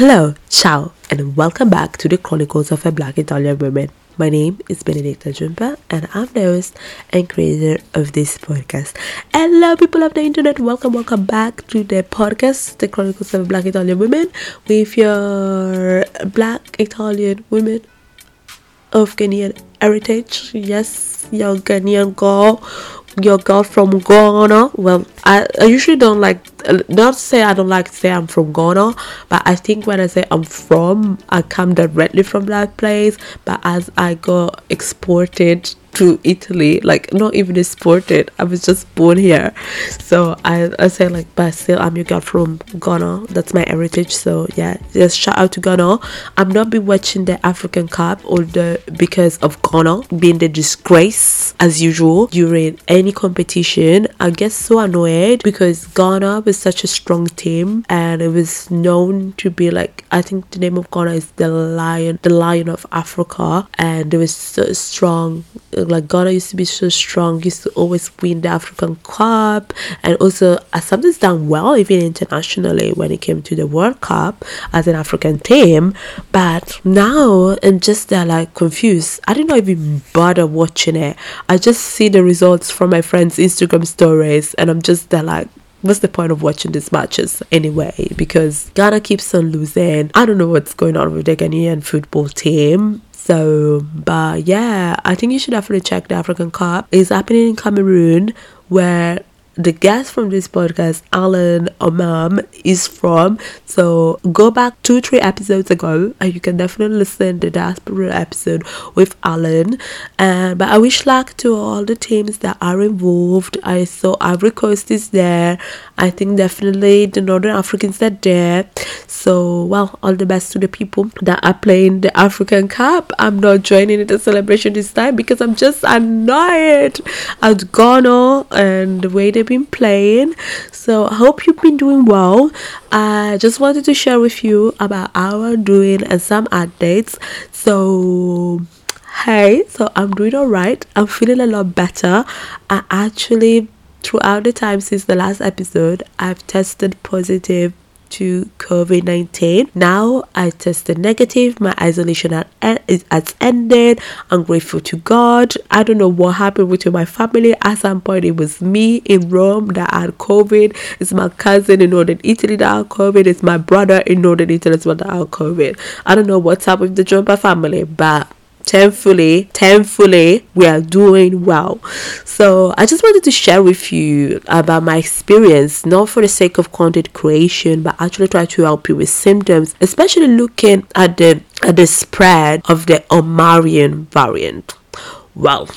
Hello, ciao, and welcome back to the Chronicles of a Black Italian Woman. My name is Benedicta Djumpah, and I'm the host and creator of this podcast. Hello, people of the internet, welcome, welcome back to the podcast, The Chronicles of a Black Italian Woman, with your Black Italian women of Ghanaian heritage. Yes, your Ghanaian girl your girl from Ghana. Well, I, I usually don't like not say I don't like to say I'm from Ghana, but I think when I say I'm from, I come directly from that place. But as I got exported to Italy, like not even exported. I was just born here. So I, I say like but still I'm your girl from Ghana. That's my heritage. So yeah, just shout out to Ghana. I'm not been watching the African Cup or the because of Ghana being the disgrace as usual during any competition. I get so annoyed because Ghana was such a strong team and it was known to be like I think the name of Ghana is the lion the lion of Africa and it was so strong like Ghana used to be so strong, used to always win the African Cup, and also as something's done well even internationally when it came to the World Cup as an African team. But now I'm just there like confused. I didn't even bother watching it. I just see the results from my friends' Instagram stories, and I'm just there like what's the point of watching these matches anyway? Because Ghana keeps on losing. I don't know what's going on with the Ghanaian football team. So, but yeah, I think you should definitely check the African Cup. It's happening in Cameroon, where the guest from this podcast, Alan Omam, is from. So go back two, three episodes ago, and you can definitely listen to the diaspora episode with Alan. And but I wish luck to all the teams that are involved. I saw Ivory Coast is there. I think definitely the Northern Africans are there. So well, all the best to the people that are playing the African Cup. I'm not joining in the celebration this time because I'm just annoyed at Ghana and the way they've been playing. So I hope you've been doing well. I just wanted to share with you about our doing and some updates. So hey, so I'm doing alright. I'm feeling a lot better. I actually throughout the time since the last episode, I've tested positive to COVID 19. Now I tested negative. My isolation has ended. I'm grateful to God. I don't know what happened with my family. At some point, it was me in Rome that had COVID. It's my cousin in Northern Italy that had COVID. It's my brother in Northern Italy as well that had COVID. I don't know what's up with the Djumpah family, but thankfully thankfully we are doing well. So i just wanted to share with you about my experience not for the sake of content creation but actually try to help you with symptoms especially looking at the at the spread of the omarion variant. Well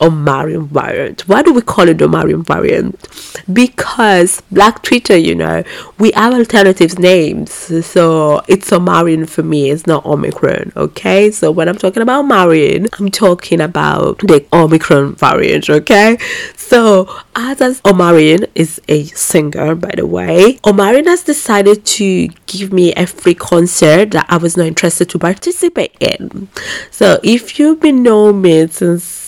Omarion variant. Why do we call it Omarion variant? Because Black Twitter, you know, we have alternative names. So it's Omarion for me, it's not Omicron, okay? So when I'm talking about Omarion, I'm talking about the Omicron variant, okay? So as Omarion is a singer, by the way, Omarion has decided to give me a free concert that I was not interested to participate in. So if you've been knowing me since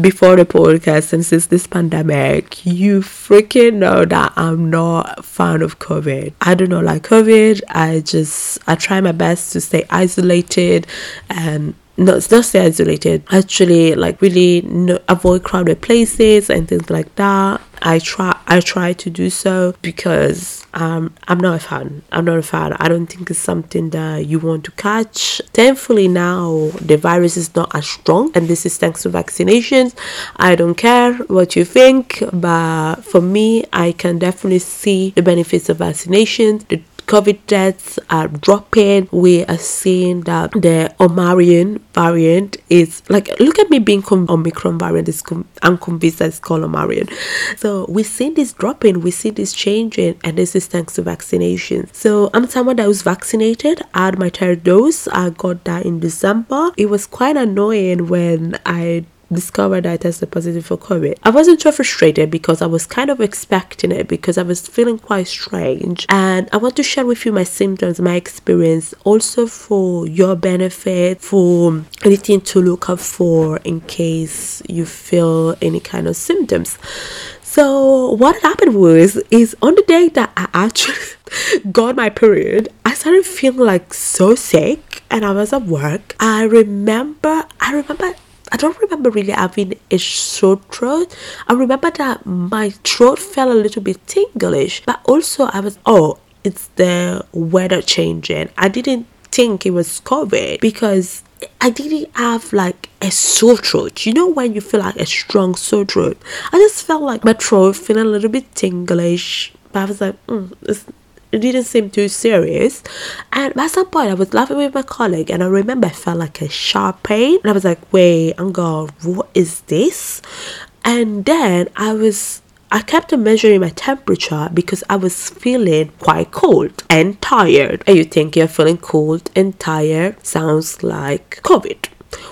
before the podcast and since this pandemic, you freaking know that I'm not fan of COVID. I do not like COVID. I just I try my best to stay isolated and not not stay isolated. Actually, like really no, avoid crowded places and things like that. I try I try to do so because um, I'm not a fan. I'm not a fan. I don't think it's something that you want to catch. Thankfully now the virus is not as strong and this is thanks to vaccinations. I don't care what you think, but for me I can definitely see the benefits of vaccinations. The COVID deaths are dropping. We are seeing that the Omarion variant is like, look at me being com- Omicron variant. Is I'm convinced that it's called Omarion. So we see this dropping, we see this changing, and this is thanks to vaccination. So I'm someone that was vaccinated. I had my third dose. I got that in December. It was quite annoying when I discovered that I tested positive for COVID. I wasn't so frustrated because I was kind of expecting it because I was feeling quite strange. And I want to share with you my symptoms, my experience, also for your benefit, for anything to look up for in case you feel any kind of symptoms. So what happened was is on the day that I actually got my period, I started feeling like so sick and I was at work. I remember, I remember I don't remember really having a sore throat. I remember that my throat felt a little bit tinglish, but also I was, oh, it's the weather changing. I didn't think it was COVID because I didn't have like a sore throat. You know when you feel like a strong sore throat? I just felt like my throat feeling a little bit tinglish. But I was like, mm, it didn't seem too serious. And at some point, I was laughing with my colleague, and I remember I felt like a sharp pain. And I was like, wait, I'm what is this? And then I was I kept measuring my temperature because I was feeling quite cold and tired. And you think you're feeling cold and tired sounds like COVID.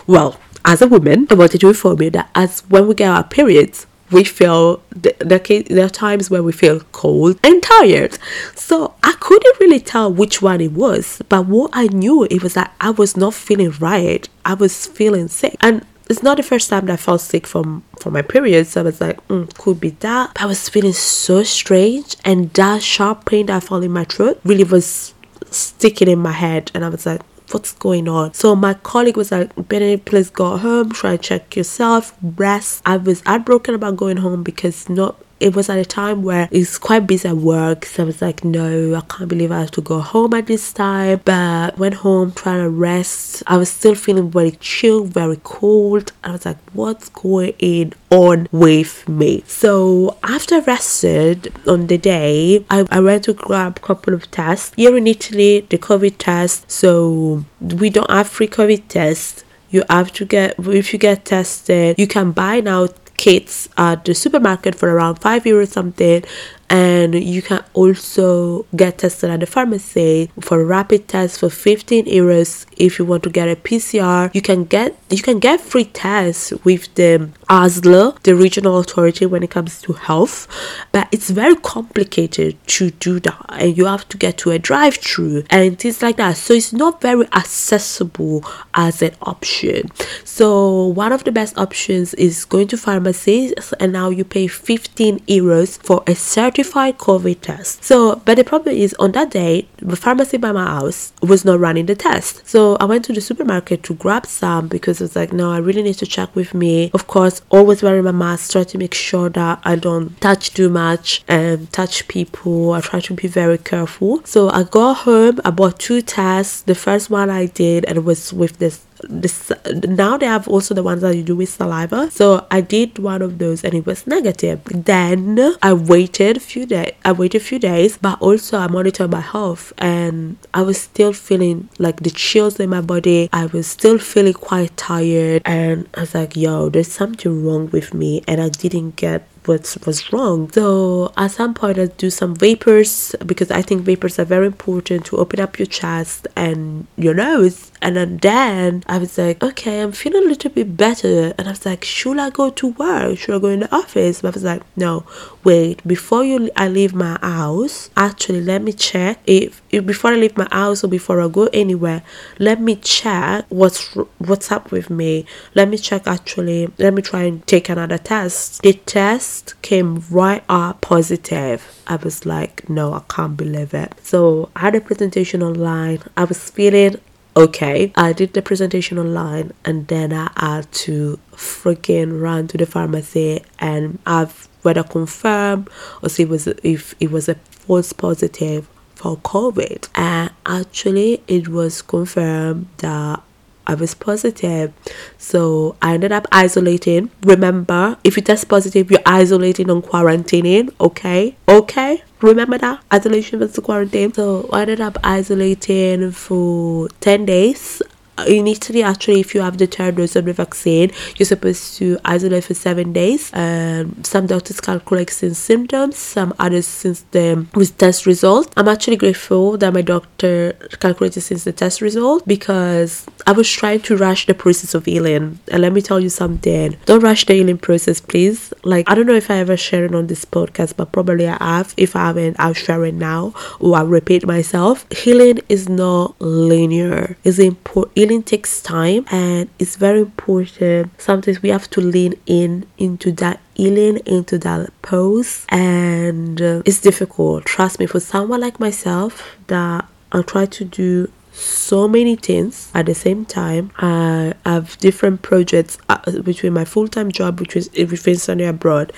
Well, as a woman, I wanted to inform you that as when we get our periods, we feel the, the, there are times where we feel cold and tired. So i couldn't really tell which one it was but what i knew it was that i was not feeling right. I was feeling sick. And it's not the first time that I felt sick from from my period, so I was like, mm, could be that. But I was feeling so strange, and that sharp pain that I felt in my throat really was sticking in my head, and I was like, what's going on? So my colleague was like, Benedict, please go home, try and check yourself, rest. I was heartbroken about going home because not it was at a time where it's quite busy at work. So I was like, no, I can't believe I have to go home at this time. But went home trying to rest. I was still feeling very chill, very cold. I was like, what's going on with me? So after rested on the day, I, I went to grab a couple of tests. Here in Italy, the COVID test. So we don't have free COVID tests you have to get if you get tested you can buy now kits at the supermarket for around 5 euros something and you can also get tested at the pharmacy for rapid test for 15 euros if you want to get a pcr you can get you can get free tests with the ASL, the regional authority when it comes to health but it's very complicated to do that and you have to get to a drive-through. And things like that. So it's not very accessible as an option. So one of the best options is going to pharmacies and now you pay 15 euros for a certain certified COVID test. So, but the problem is on that day, the pharmacy by my house was not running the test. So I went to the supermarket to grab some because it's like, no, I really need to check with me. Of course, always wearing my mask, try to make sure that I don't touch too much and touch people. I try to be very careful. So I got home, I bought two tests. The first one I did and it was with this this now they have also the ones that you do with saliva. So i did one of those and it was negative. Then i waited a few days i waited a few days but also i monitored my health and i was still feeling like the chills in my body. I was still feeling quite tired and i was like yo there's something wrong with me and i didn't get what was wrong. So at some point I do some vapors because I think vapors are very important to open up your chest and your nose. And then I was like, okay, I'm feeling a little bit better. And I was like, should I go to work? Should I go in the office? But I was like, no, wait, before you I leave my house, actually let me check if, if before I leave my house or before I go anywhere, let me check what's what's up with me. Let me check actually. Let me try and take another test. The test came right up positive. I was like, no, I can't believe it. So I had a presentation online. I was feeling okay. I did the presentation online and then I had to freaking run to the pharmacy and I've whether confirm or see was if it was a false positive for COVID. And actually, it was confirmed that I was positive. So I ended up isolating. Remember, if you test positive, you're isolating and quarantining. Okay? Okay? Remember that? Isolation versus quarantine. So I ended up isolating for 10 days in Italy, actually, if you have the third dose of the vaccine, you're supposed to isolate for seven days. Um, some doctors calculate since symptoms, some others since the with test result. I'm actually grateful that my doctor calculated since the test result because I was trying to rush the process of healing. And let me tell you something: don't rush the healing process, please. Like I don't know if I ever shared it on this podcast, but probably I have. If I haven't, I'll share it now or I'll repeat myself. Healing is not linear. It's important healing takes time and it's very important sometimes we have to lean in into that healing into that pose and uh, it's difficult trust me for someone like myself that i try to do so many things at the same time. I have different projects uh, between my full time job, which is everything study abroad,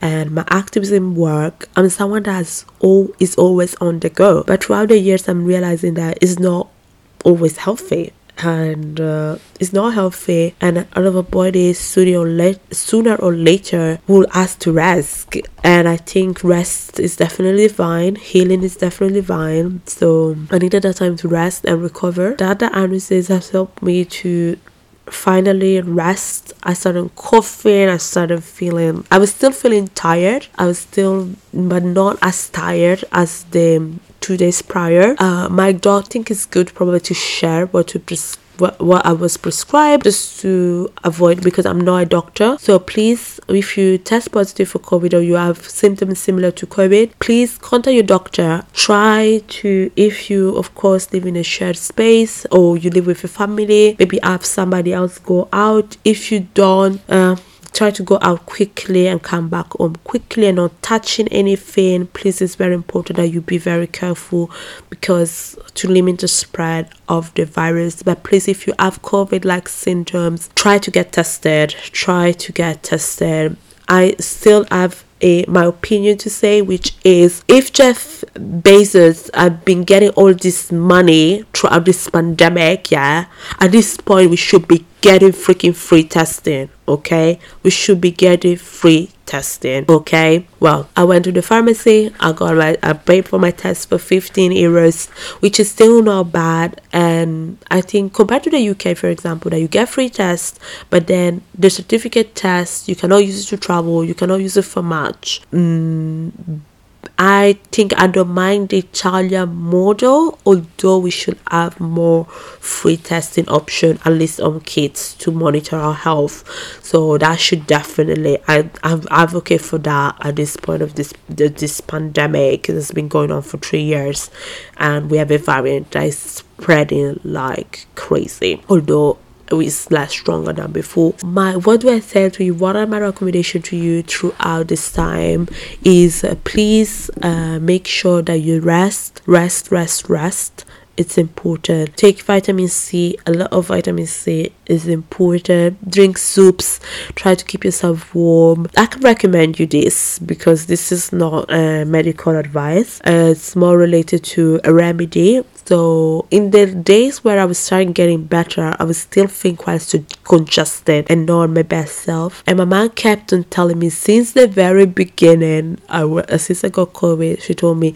and my activism work. I'm someone that's all is always on the go. But throughout the years, I'm realizing that it's not always healthy and uh, it's not healthy. And out of a body sooner or, late, sooner or later will ask to rest. And i think rest is definitely fine. Healing is definitely fine. So i needed that time to rest and recover. That the analysis has helped me to finally rest. I started coughing. I started feeling i was still feeling tired. I was still but not as tired as the two days prior. Uh, my doctor think it's good probably to share what to what, what I was prescribed just to avoid because I'm not a doctor. So please, if you test positive for COVID or you have symptoms similar to COVID, please contact your doctor. Try to, if you of course live in a shared space or you live with a family, maybe have somebody else go out. If you don't, uh, try to go out quickly and come back home quickly and not touching anything. Please it's very important that you be very careful because to limit the spread of the virus. But please if you have covid like symptoms try to get tested. Try to get tested. I still have a, my opinion to say, which is if Jeff Bezos had been getting all this money throughout this pandemic, yeah, at this point we should be getting freaking free testing okay? We should be getting free testing okay? Well i went to the pharmacy i got my i paid for my test for 15 euros which is still not bad. And i think compared to the uk for example that you get free tests but then the certificate test you cannot use it to travel you cannot use it for much. Mm, I think I mind the Italian model, although we should have more free testing option at least on kids to monitor our health. So that should definitely I I'm advocate for that at this point of this this pandemic. It's been going on for three years, and we have a variant that is spreading like crazy. Although is less stronger than before. My what do I say to you? What are my recommendation to you throughout this time? Is uh, please uh, make sure that you rest, rest, rest, rest it's important. Take vitamin C, a lot of vitamin C is important. Drink soups, try to keep yourself warm. I can recommend you this because this is not uh, medical advice, uh, it's more related to a remedy. So, in the days where I was starting getting better, I was still feeling quite congested and not my best self. And my mom kept on telling me since the very beginning, I, since I got COVID, she told me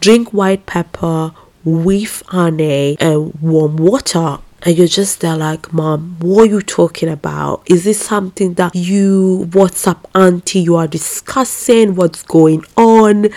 drink white pepper with honey and warm water. And you're just there like mom what are you talking about? Is this something that you whatsapp auntie? You are discussing what's going on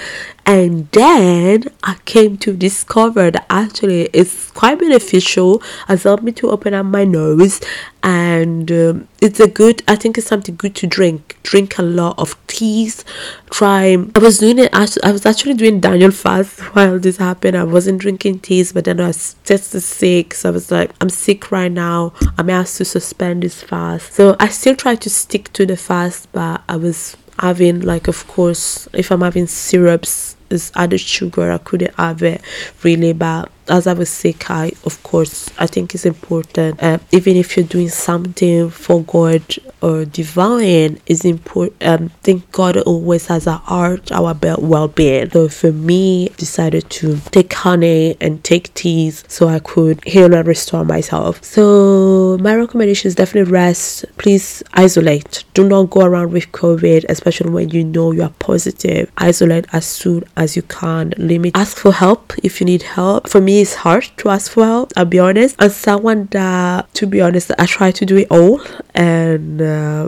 and then I came to discover that actually it's quite beneficial. Has helped me to open up my nose, and um, it's a good. I think it's something good to drink. Drink a lot of teas. Try. I was doing it. I was actually doing Daniel fast while this happened. I wasn't drinking teas, but then I was tested sick, so I was like, I'm sick right now. I'm asked to suspend this fast. So I still try to stick to the fast, but I was having like of course if i'm having syrups is added sugar i couldn't have it really but as I was sick, I of course I think it's important. Uh, even if you're doing something for God or divine, is important. Um, think God always has a heart our well-being. So for me, decided to take honey and take teas so I could heal and restore myself. So my recommendation is definitely rest. Please isolate. Do not go around with COVID, especially when you know you are positive. Isolate as soon as you can. Limit. Ask for help if you need help. For me it's hard to ask for help i'll be honest and someone that to be honest i try to do it all and uh,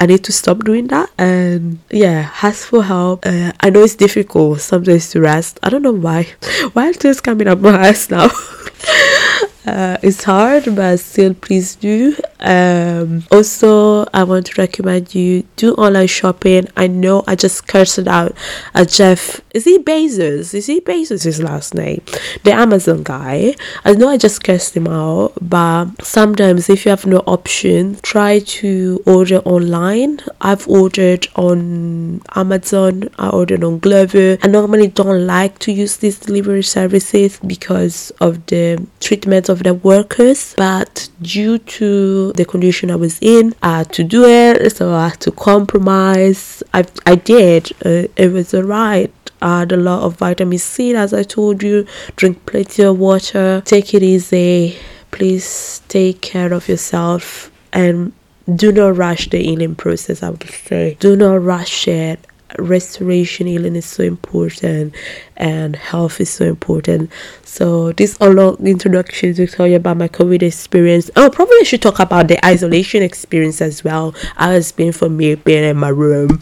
I need to stop doing that and yeah ask for help. Uh, I know it's difficult sometimes to rest. I don't know why. Why is this coming up my ass now uh, it's hard but still please do Um, also, I want to recommend you do online shopping. I know I just cursed out. Uh, Jeff, is he Bezos? Is he Bezos? His last name, the Amazon guy. I know I just cursed him out, but sometimes if you have no option, try to order online. I've ordered on Amazon. I ordered on Glovo. I normally don't like to use these delivery services because of the treatment of the workers, but due to the condition I was in, I had to do it, so I had to compromise. I, I did, uh, it was alright. I had a lot of vitamin C, as I told you. Drink plenty of water, take it easy. Please take care of yourself and do not rush the healing process. I would say, do not rush it restoration healing is so important and health is so important. So this a long introduction to tell you about my covid experience. Oh probably I should talk about the isolation experience as well. I was been for me being in my room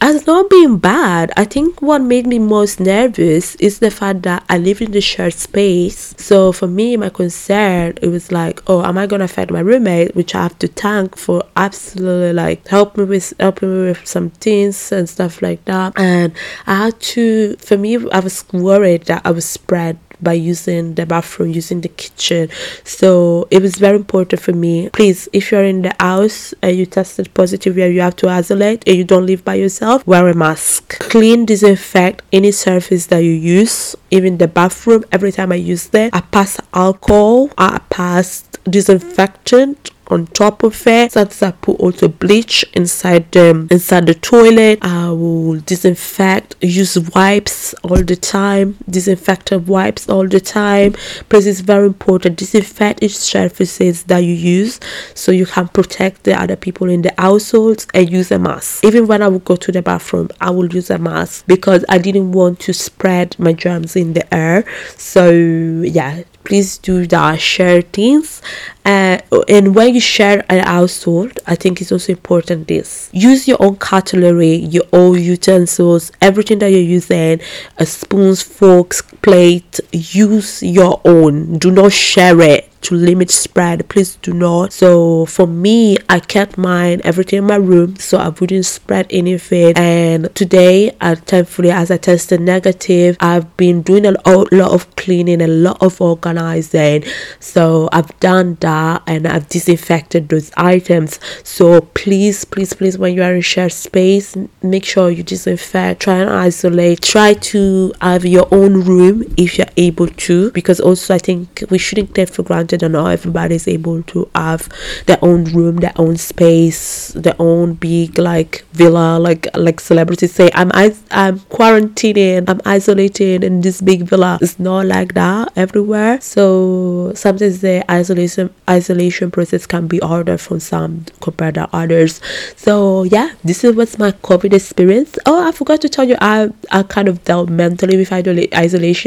has not being bad. I think what made me most nervous is the fact that I live in the shared space. So for me, my concern it was like, oh, am I gonna affect my roommate? Which I have to thank for absolutely like help me with helping me with some things and stuff like that. And I had to. For me, I was worried that I would spread by using the bathroom, using the kitchen. So it was very important for me. Please, if you're in the house and you tested positive where you have to isolate and you don't live by yourself, wear a mask. Clean, disinfect any surface that you use, even the bathroom. Every time I use that, I pass alcohol, I pass disinfectant on top of it. Sometimes I put also bleach inside the inside the toilet. I will disinfect, use wipes all the time, disinfectant wipes all the time. Because it's very important. Disinfect each surfaces that you use so you can protect the other people in the household and use a mask. Even when I would go to the bathroom, I will use a mask because I didn't want to spread my germs in the air. So yeah, please do that share things uh, and when you share an household i think it's also important this use your own cutlery your own utensils everything that you're using uh, spoons forks plate use your own. Do not share it to limit spread. Please do not. So for me i kept mine everything in my room so i wouldn't spread anything and today thankfully as i tested negative i've been doing a lot of cleaning a lot of organizing. So i've done that and i've disinfected those items. So please please please when you are in shared space make sure you disinfect. Try and isolate. Try to have your own room if you're able to because also i think we shouldn't take for granted granted not everybody's able to have their own room their own space their own big like villa like like celebrities say i'm i'm quarantining i'm isolating in this big villa. It's not like that everywhere. So sometimes the isolation isolation process can be harder from some compared to others. So yeah this is what's my covid experience. Oh i forgot to tell you i i kind of dealt mentally with isolation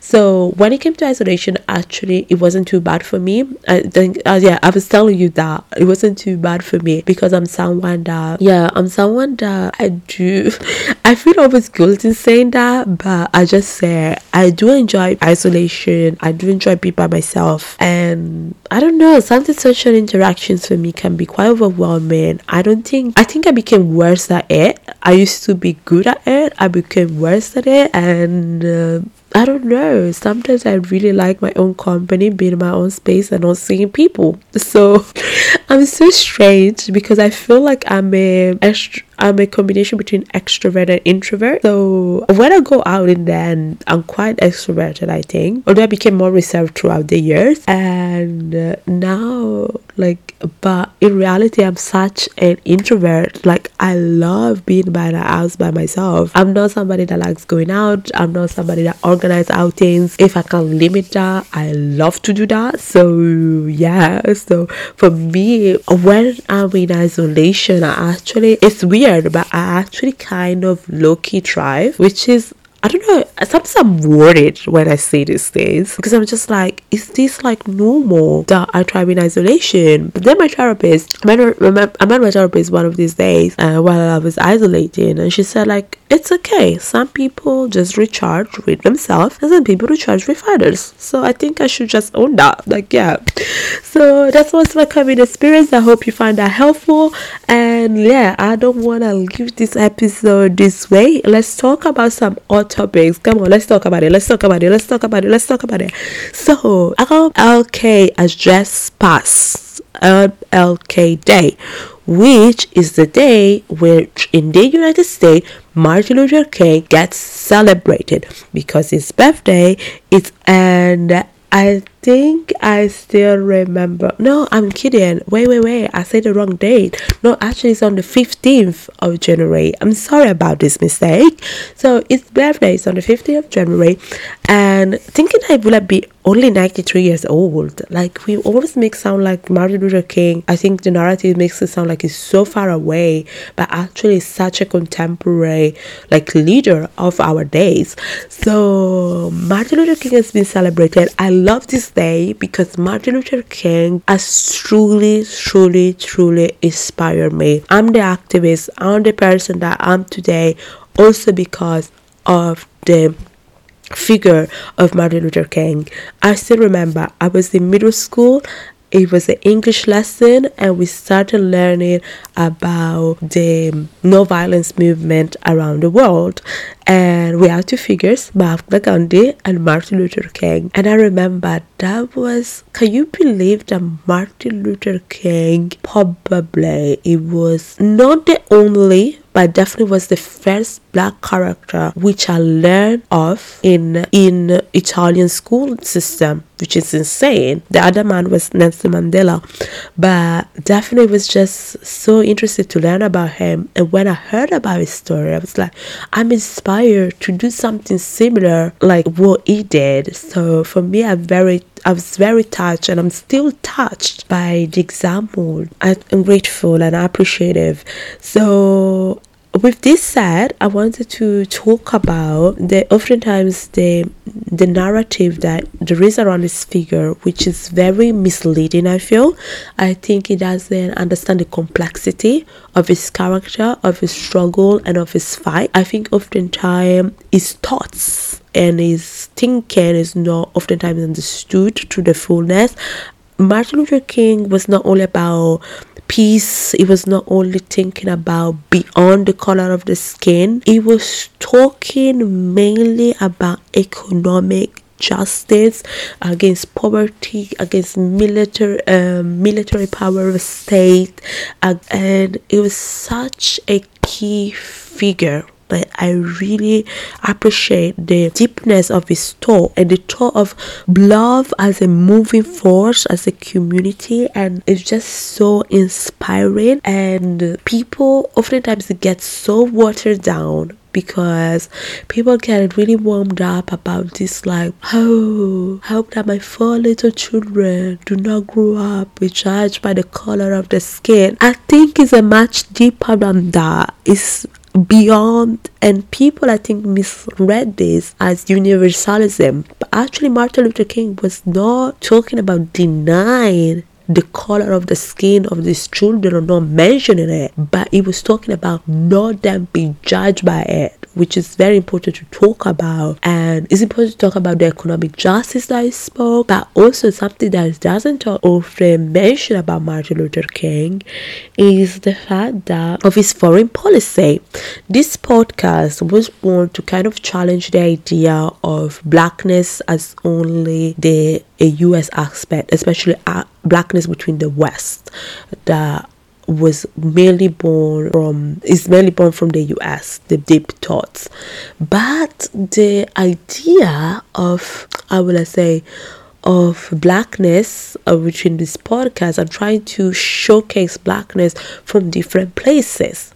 so when it came to isolation actually it wasn't too bad for me. I think, uh, yeah, I was telling you that it wasn't too bad for me because I'm someone that, yeah, I'm someone that I do, I feel always guilty saying that, but I just say I do enjoy isolation. I do enjoy being by myself. And I don't know, sometimes social interactions for me can be quite overwhelming. I don't think, I think I became worse at it. I used to be good at it. I became worse at it. And, uh, I don't know. Sometimes I really like my own company, being in my own space and not seeing people. So I'm so strange because I feel like I'm a I'm a combination between extrovert and introvert. So when I go out in then I'm quite extroverted, I think. Although I became more reserved throughout the years, and uh, now like, but in reality, I'm such an introvert. Like I love being by the house by myself. I'm not somebody that likes going out. I'm not somebody that organize outings. If I can limit that, I love to do that. So yeah. So for me, when I'm in isolation, I actually it's weird but I actually kind of low key thrive, which is I don't know. Sometimes I'm worried when I say these things because I'm just like, is this like normal that I thrive in isolation? But then my therapist, I met, I met my therapist one of these days uh, while I was isolating, and she said like, it's okay. Some people just recharge with themselves, and some people recharge with others. So I think I should just own that. Like, yeah. so that was my coming experience. I hope you find that helpful. And yeah, I don't want to leave this episode this way. Let's talk about some odd topics. Come on, let's talk about it. Let's talk about it. Let's talk about it. Let's talk about it. So, LK address pass. LK Day, which is the day which in the United States Martin Luther King gets celebrated. Because his birthday is and I think I still remember. No, I'm kidding. Wait, wait, wait. I said the wrong date. No, actually, it's on the 15th of January. I'm sorry about this mistake. So, his birthday is on the 15th of January. And thinking I would be only 93 years old. Like, we always make sound like Martin Luther King. I think the narrative makes it sound like he's so far away, but actually, such a contemporary, like, leader of our days. So, Martin Luther King has been celebrated. I love this day because Martin Luther King has truly, truly, truly inspired me. I'm the activist, I'm the person that I'm today also because of the figure of Martin Luther King. I still remember I was in middle school. It was an English lesson, and we started learning about the no violence movement around the world. And we had two figures, Mahatma Gandhi and Martin Luther King. And I remember that was, can you believe that Martin Luther King probably it was not the only but definitely was the first black character which I learned of in in Italian school system, which is insane. The other man was Nelson Mandela, but definitely was just so interested to learn about him. And when I heard about his story, I was like, I'm inspired to do something similar like what he did. So for me, I'm very I was very touched and I'm still touched by the example. I'm grateful and appreciative. So with this said, I wanted to talk about the oftentimes the the narrative that there is around this figure, which is very misleading. I feel, I think it doesn't understand the complexity of his character, of his struggle, and of his fight. I think oftentimes his thoughts and his thinking is not oftentimes understood to the fullness. Martin Luther King was not only about peace, he was not only thinking about beyond the color of the skin, he was talking mainly about economic justice against poverty against military um, military power of state. Uh, and it was such a key figure but I really appreciate the deepness of his thought and the thought of love as a moving force as a community and it's just so inspiring. And people oftentimes get so watered down because people get really warmed up about this like oh hope that my four little children do not grow up be judged by the color of the skin? I think it's a much deeper than that. It's beyond and people i think misread this as universalism. But actually martin luther king was not talking about denying the color of the skin of these children or not mentioning it but he was talking about not them being judged by it which is very important to talk about. And it's important to talk about the economic justice that I spoke, but also something that doesn't often mention about Martin Luther King is the fact that of his foreign policy. This podcast was born to kind of challenge the idea of blackness as only the a US aspect, especially blackness between the West. That was mainly born from is mainly born from the US, the deep thoughts. But the idea of I will say of blackness uh, which in this podcast i'm trying to showcase blackness from different places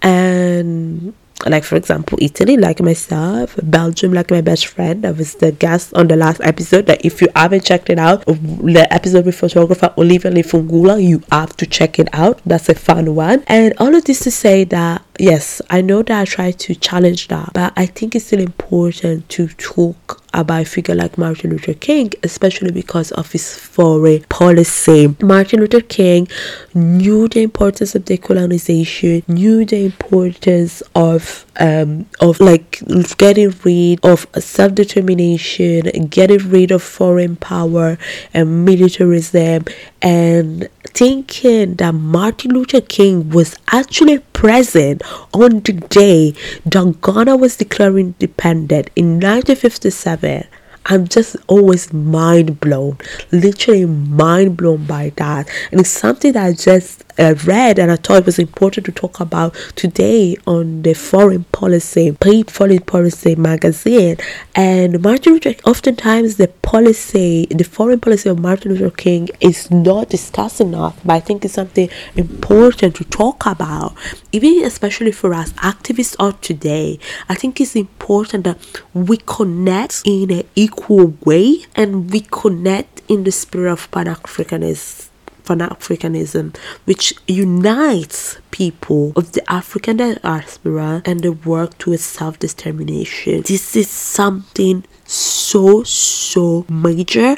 and like for example italy like myself belgium like my best friend i was the guest on the last episode that if you haven't checked it out the episode with photographer olivia lifungula you have to check it out. That's a fun one. And all of this to say that yes, I know that I try to challenge that, but I think it's still important to talk about a figure like Martin Luther King, especially because of his foreign policy. Martin Luther King knew the importance of decolonization, knew the importance of um of like getting rid of self-determination, getting rid of foreign power and militarism and thinking that Martin Luther King was actually present on the day that Ghana was declaring independent in 1957 I'm just always mind blown, literally mind blown by that. And it's something that I just uh, read and I thought it was important to talk about today on the Foreign Policy, Foreign Policy magazine. And Martin Luther, oftentimes the policy, the foreign policy of Martin Luther King is not discussed enough, but I think it's something important to talk about, even especially for us activists of today. I think it's important that we connect in an equal way and we connect in the spirit of Pan Africanism Pan Africanism, which unites people of the African diaspora and the work towards self determination. This is something so, so major,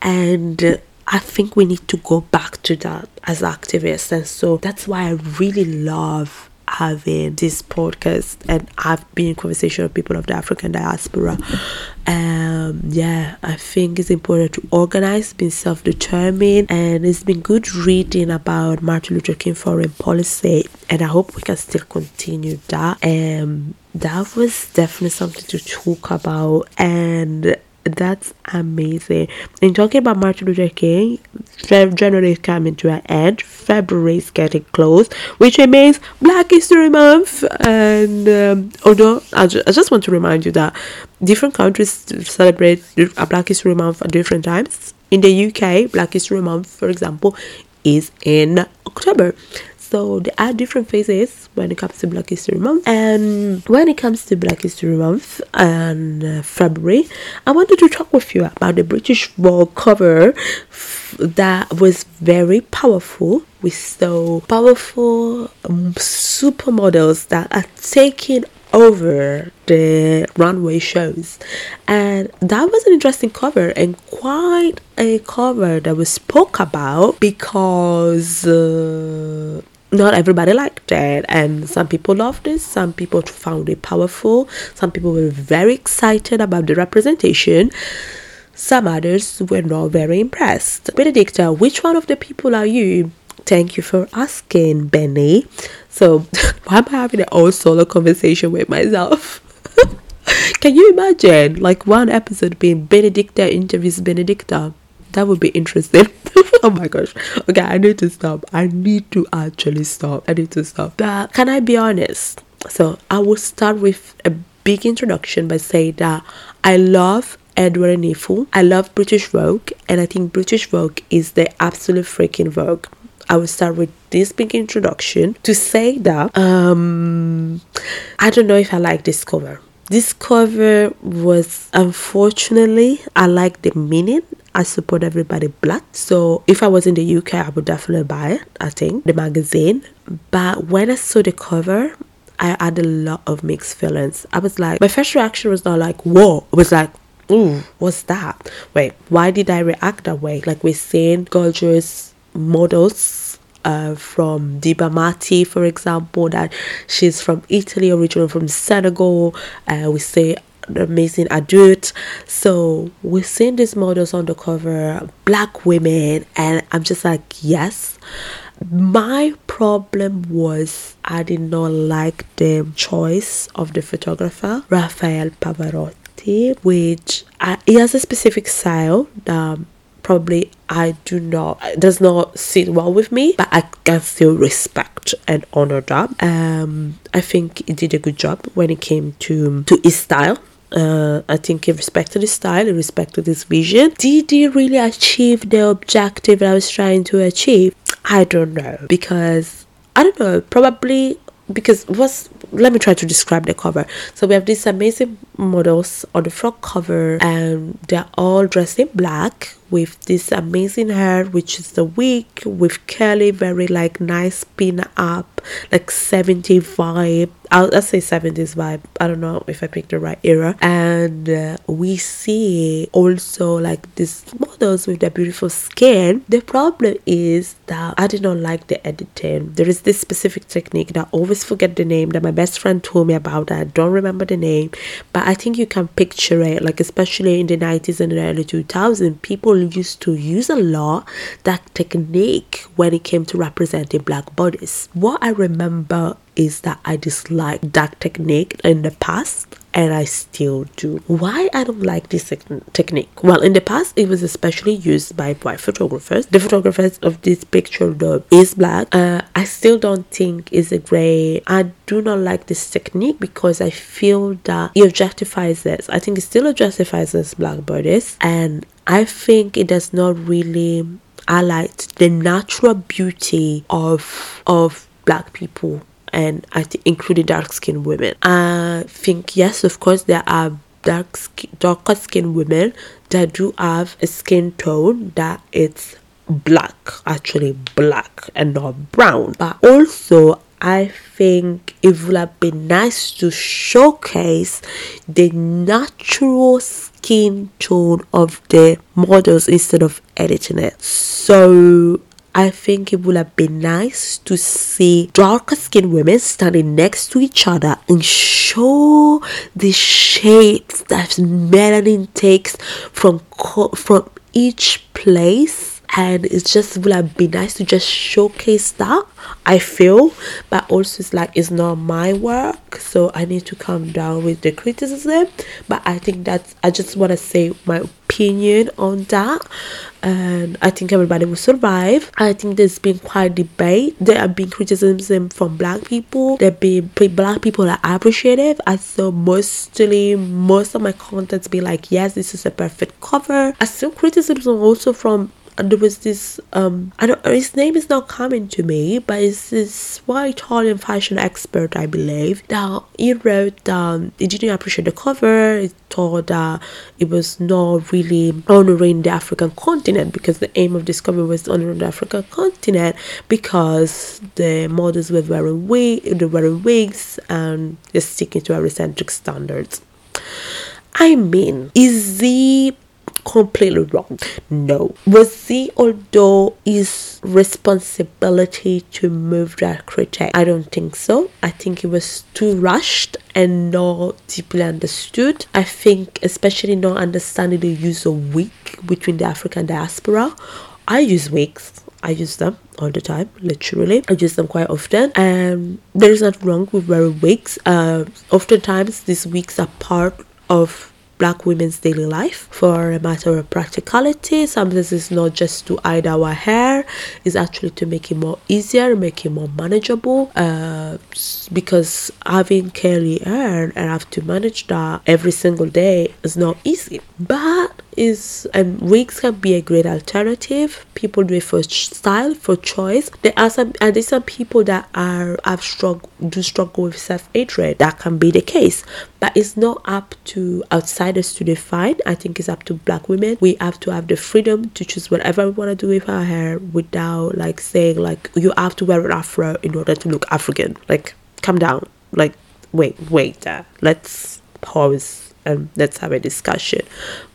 and uh, I think we need to go back to that as activists, and so that's why I really love having this podcast and I've been in conversation with people of the African diaspora. Um yeah, I think it's important to organize, being self-determined and it's been good reading about Martin Luther King foreign policy and I hope we can still continue that. Um that was definitely something to talk about and that's amazing. In talking about Martin Luther King, January is coming to an end, February is getting close, which means Black History Month. And um, although I, ju- I just want to remind you that different countries celebrate a Black History Month at different times. In the UK, Black History Month, for example, is in October. So there are different phases when it comes to Black History Month. And when it comes to Black History Month and uh, February, I wanted to talk with you about the British Vogue cover f- that was very powerful. We saw powerful um, supermodels that are taking over the runway shows and that was an interesting cover and quite a cover that was spoke about because uh, not everybody liked it. And some people loved it. Some people found it powerful. Some people were very excited about the representation. Some others were not very impressed. Benedicta which one of the people are you? Thank you for asking benny. So why am i having an all solo conversation with myself? Can you imagine like one episode being benedicta interviews benedicta that would be interesting oh my gosh okay i need to stop i need to actually stop i need to stop but can i be honest so i will start with a big introduction by saying that i love edward Enninful. i love british vogue and i think british vogue is the absolute freaking vogue I will start with this big introduction to say that um I don't know if I like this cover. This cover was unfortunately I like the meaning. I support everybody black. So if I was in the UK I would definitely buy it, I think, the magazine. But when I saw the cover, I had a lot of mixed feelings. I was like my first reaction was not like, whoa. It was like Ooh, what's that? Wait, why did I react that way? Like we're seeing gorgeous models uh, from Diba Mati, for example, that she's from Italy, originally from Senegal. Uh, we say the amazing Adut. So we're seeing these models on the cover, black women, and I'm just like, yes. My problem was I did not like the choice of the photographer, Rafael Pavarotti, which uh, he has a specific style that probably I do not does not sit well with me, but I can still respect and honor that. Um, I think he did a good job when it came to to his style. Uh, I think he respected his style, he respected his vision. Did he really achieve the objective I was trying to achieve? I don't know because I don't know. Probably because what's let me try to describe the cover so we have these amazing models on the front cover and they're all dressed in black with this amazing hair, which is the wig with curly, very like nice pin up, like 70 vibe. I'll, I'll say 70s vibe. I don't know if I picked the right era. And uh, we see also like these models with their beautiful skin. The problem is that I did not like the editing. There is this specific technique that I always forget the name that my best friend told me about. I don't remember the name, but I think you can picture it. Like especially in the 90s and the early 2000s, people used to use a lot that technique when it came to representing black bodies. What I remember is that I disliked that technique in the past and I still do. Why I don't like this technique? Well, in the past, it was especially used by white photographers. The photographers of this picture, though, is black. Uh, I still don't think is a great. I do not like this technique because I feel that it objectifies this. I think it still objectifies this black bodies, and I think it does not really highlight the natural beauty of of black people and I think including dark skinned women. I think yes, of course there are dark darker skinned women that do have a skin tone that it's black, actually black and not brown. But also I think it would have been nice to showcase the natural skin tone of the models instead of editing it. So I think it would have been nice to see darker skinned women standing next to each other and show the shapes that melanin takes from from each place. And it just would have been nice to just showcase that I feel. But also it's like it's not my work so I need to calm down with the criticism. But I think that I just want to say my opinion on that and I think everybody will survive. I think there's been quite debate. There have been criticism from black people. There have been black people are appreciative. I saw mostly most of my contents be like, yes, this is a perfect cover. I saw criticism also from and there was this um I don't his name is not coming to me, but it's this white Italian fashion expert I believe that he wrote um he didn't appreciate the cover, he thought that it was not really honoring the African continent because the aim of this cover was honoring the African continent because the models were wearing wig they were wearing wigs and they're sticking to Eurocentric standards. I mean, is the completely wrong. No. Was he, although his responsibility to move that critic? I don't think so. I think it was too rushed and not deeply understood. I think, especially not understanding the use of wig between the African diaspora. I use wigs. I use them all the time, literally. I use them quite often, and there is nothing wrong with wearing wigs. Uh, oftentimes, these wigs are part of black women's daily life for a matter of practicality. Sometimes it's not just to hide our hair, it's actually to make it more easier, make it more manageable. Uh, because having curly hair and have to manage that every single day is not easy. But is and wigs can be a great alternative. People do it for style, for choice. There are some and there's some people that are have struggle do struggle with self hatred. That can be the case, but it's not up to outsiders to define. I think it's up to black women. We have to have the freedom to choose whatever we want to do with our hair without like saying like you have to wear an afro in order to look African. Like, calm down. Like, wait, wait. Uh, let's pause and let's have a discussion.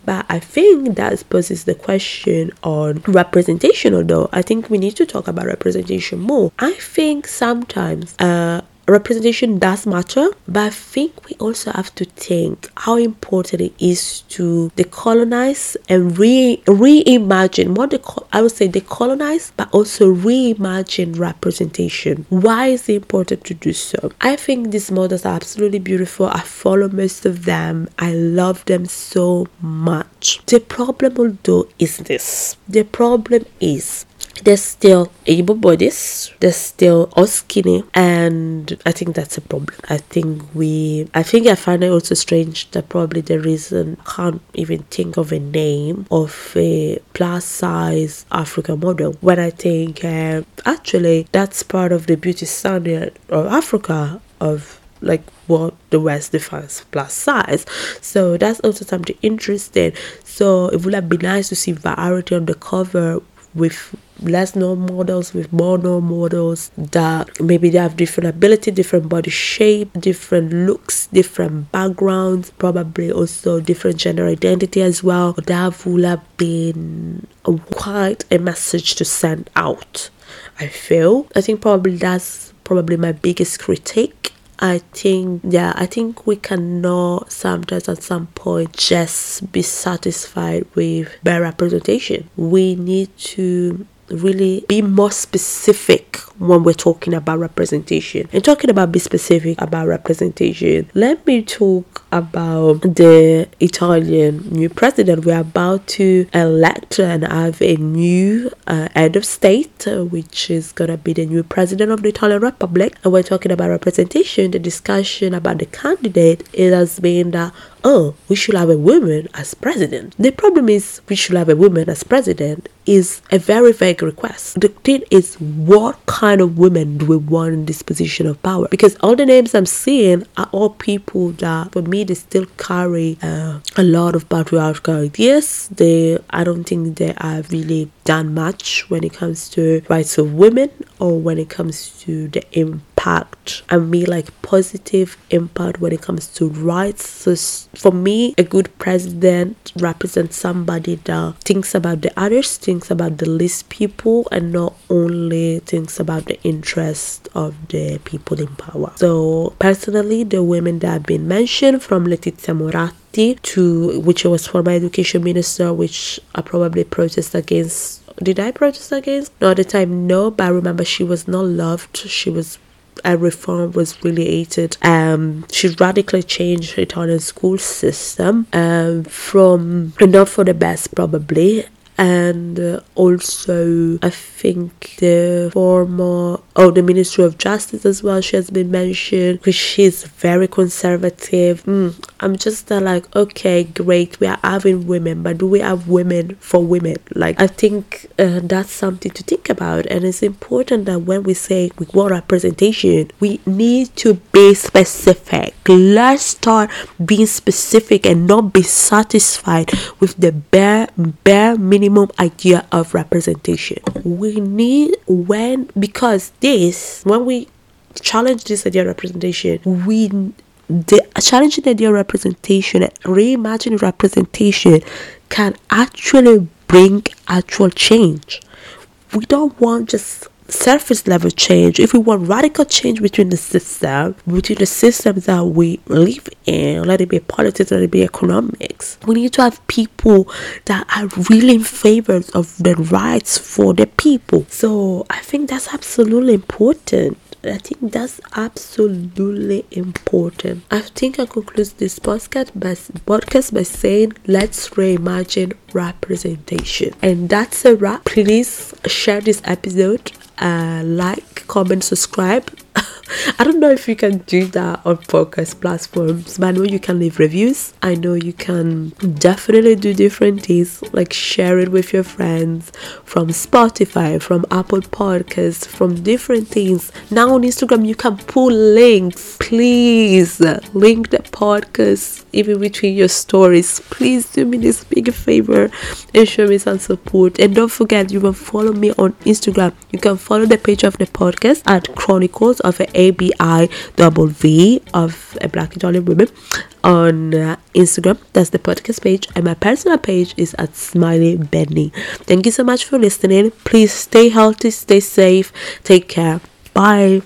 But I think that poses the question on representation, although I think we need to talk about representation more. I think sometimes uh, representation does matter, but I think we also have to think how important it is to decolonize and re reimagine what the I would say decolonize, but also reimagine representation. Why is it important to do so? I think these models are absolutely beautiful. I follow most of them. I love them so much. The problem, though, is this. The problem is they're still able bodies they're still all skinny and i think that's a problem i think we i think i find it also strange that probably the reason I can't even think of a name of a plus size african model when i think uh, actually that's part of the beauty standard of africa of like what the West defines plus size. So that's also something interesting. So it would have been nice to see variety on the cover with less known models with more known models that maybe they have different ability different body shape different looks different backgrounds probably also different gender identity as well. That would have been quite a message to send out i feel. I think probably that's probably my biggest critique I think, yeah, I think we cannot sometimes at some point just be satisfied with bare representation. We need to really be more specific when we're talking about representation and talking about be specific about representation let me talk about the italian new president. We're about to elect and have a new uh, head of state uh, which is gonna be the new president of the italian republic. And we're talking about representation. The discussion about the candidate it has been that oh, we should have a woman as president. The problem is, we should have a woman as president is a very vague request. The thing is, what kind of women do we want in this position of power? Because all the names I'm seeing are all people that, for me, they still carry uh, a lot of patriarchal ideas. They, I don't think they have really done much when it comes to rights of women or when it comes to the impact and me like positive impact when it comes to rights so for me a good president represents somebody that thinks about the others thinks about the least people and not only thinks about the interest of the people in power so personally the women that have been mentioned from Letizia Moratti to which was former education minister which I probably protest against did I protest against? No, at the time, no, but I remember she was not loved. She was a reform was really. Um, she radically changed the Italian school system um, from not for the best probably and uh, also I think the former oh the Ministry of Justice as well she has been mentioned because she's very conservative. Mm, I'm just uh, like okay great we are having women but do we have women for women? Like I think uh, that's something to think about. And it's important that when we say we want representation we need to be specific. Let's start being specific and not be satisfied with the bare bare minimum minimum idea of representation. We need when because this when we challenge this idea of representation, we the challenging idea of representation and reimagining representation can actually bring actual change. We don't want just surface level change, if we want radical change between the system, between the systems that we live in, let it be politics, let it be economics, we need to have people that are really in favor of the rights for the people. So I think that's absolutely important. I think that's absolutely important. I think I conclude this podcast by, podcast by saying let's reimagine representation. And that's a wrap. Please share this episode uh, like, comment, subscribe. I don't know if you can do that on podcast platforms, but I know you can leave reviews. I know you can definitely do different things like share it with your friends from Spotify, from Apple Podcasts, from different things. Now on Instagram, you can pull links. Please link the podcast even between your stories. Please do me this big favor and show me some support. And don't forget, you can follow me on Instagram. You can follow the page of the podcast at Chronicles of a ABI double V of a Black Italian woman on uh, Instagram. That's the podcast page, and my personal page is at Smiley Benny. Thank you so much for listening. Please stay healthy, stay safe, take care. Bye.